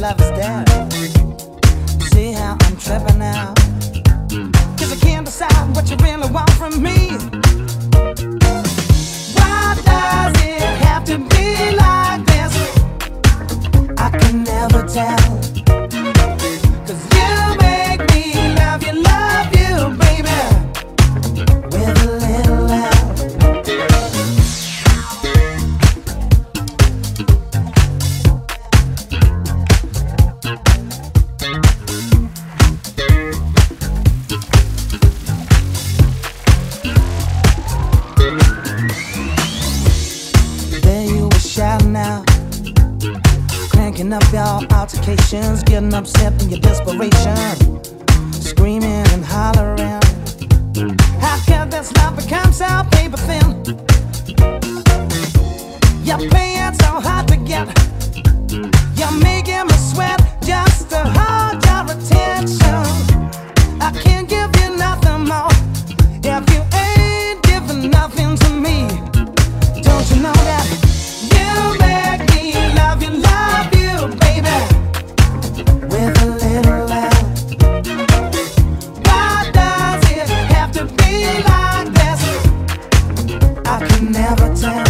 lover's dead. See how I'm tripping now? Cause I can't decide what you really want from me. situations, getting upset in your desperation. time.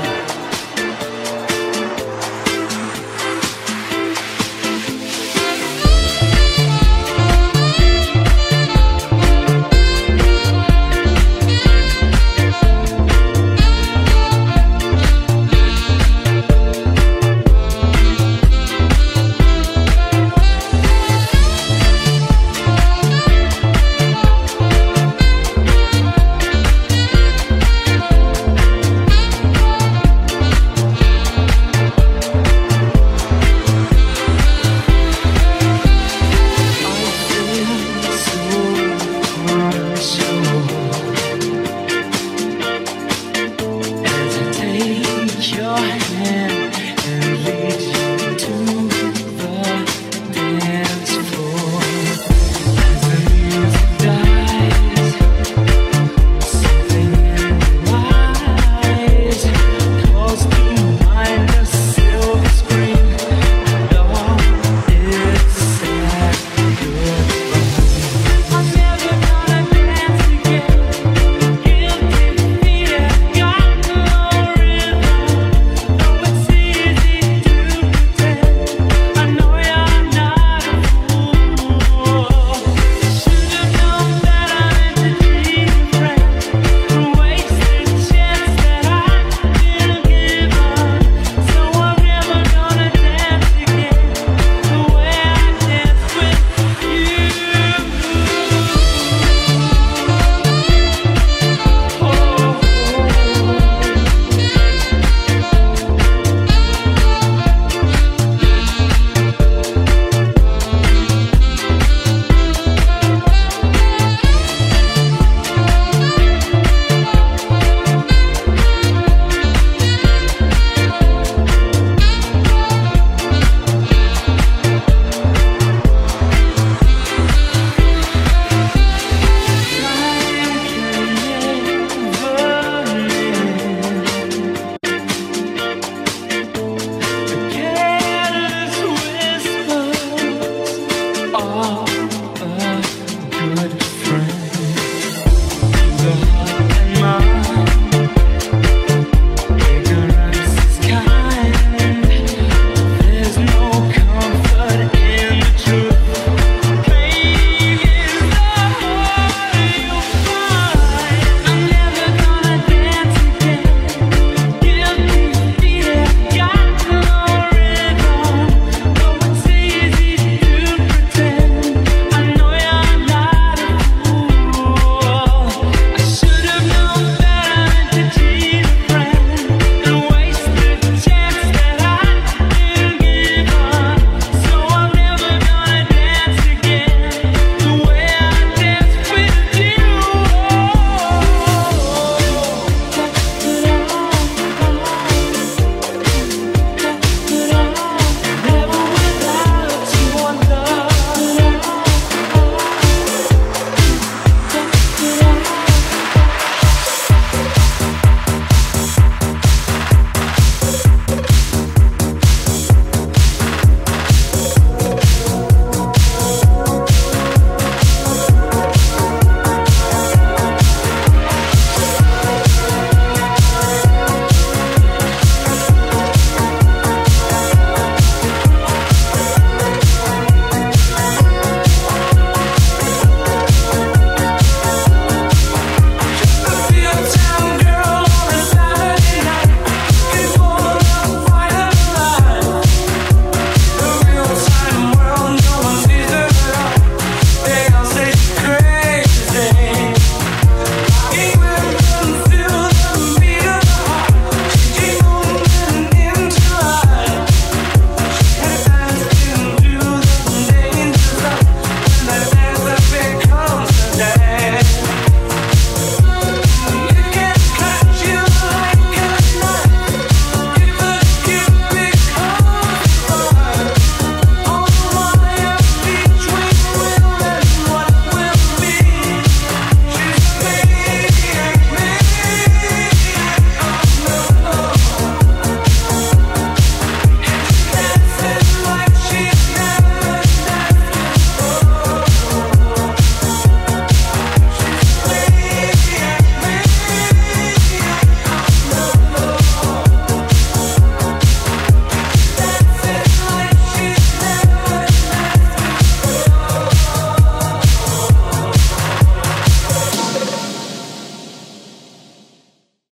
your hand.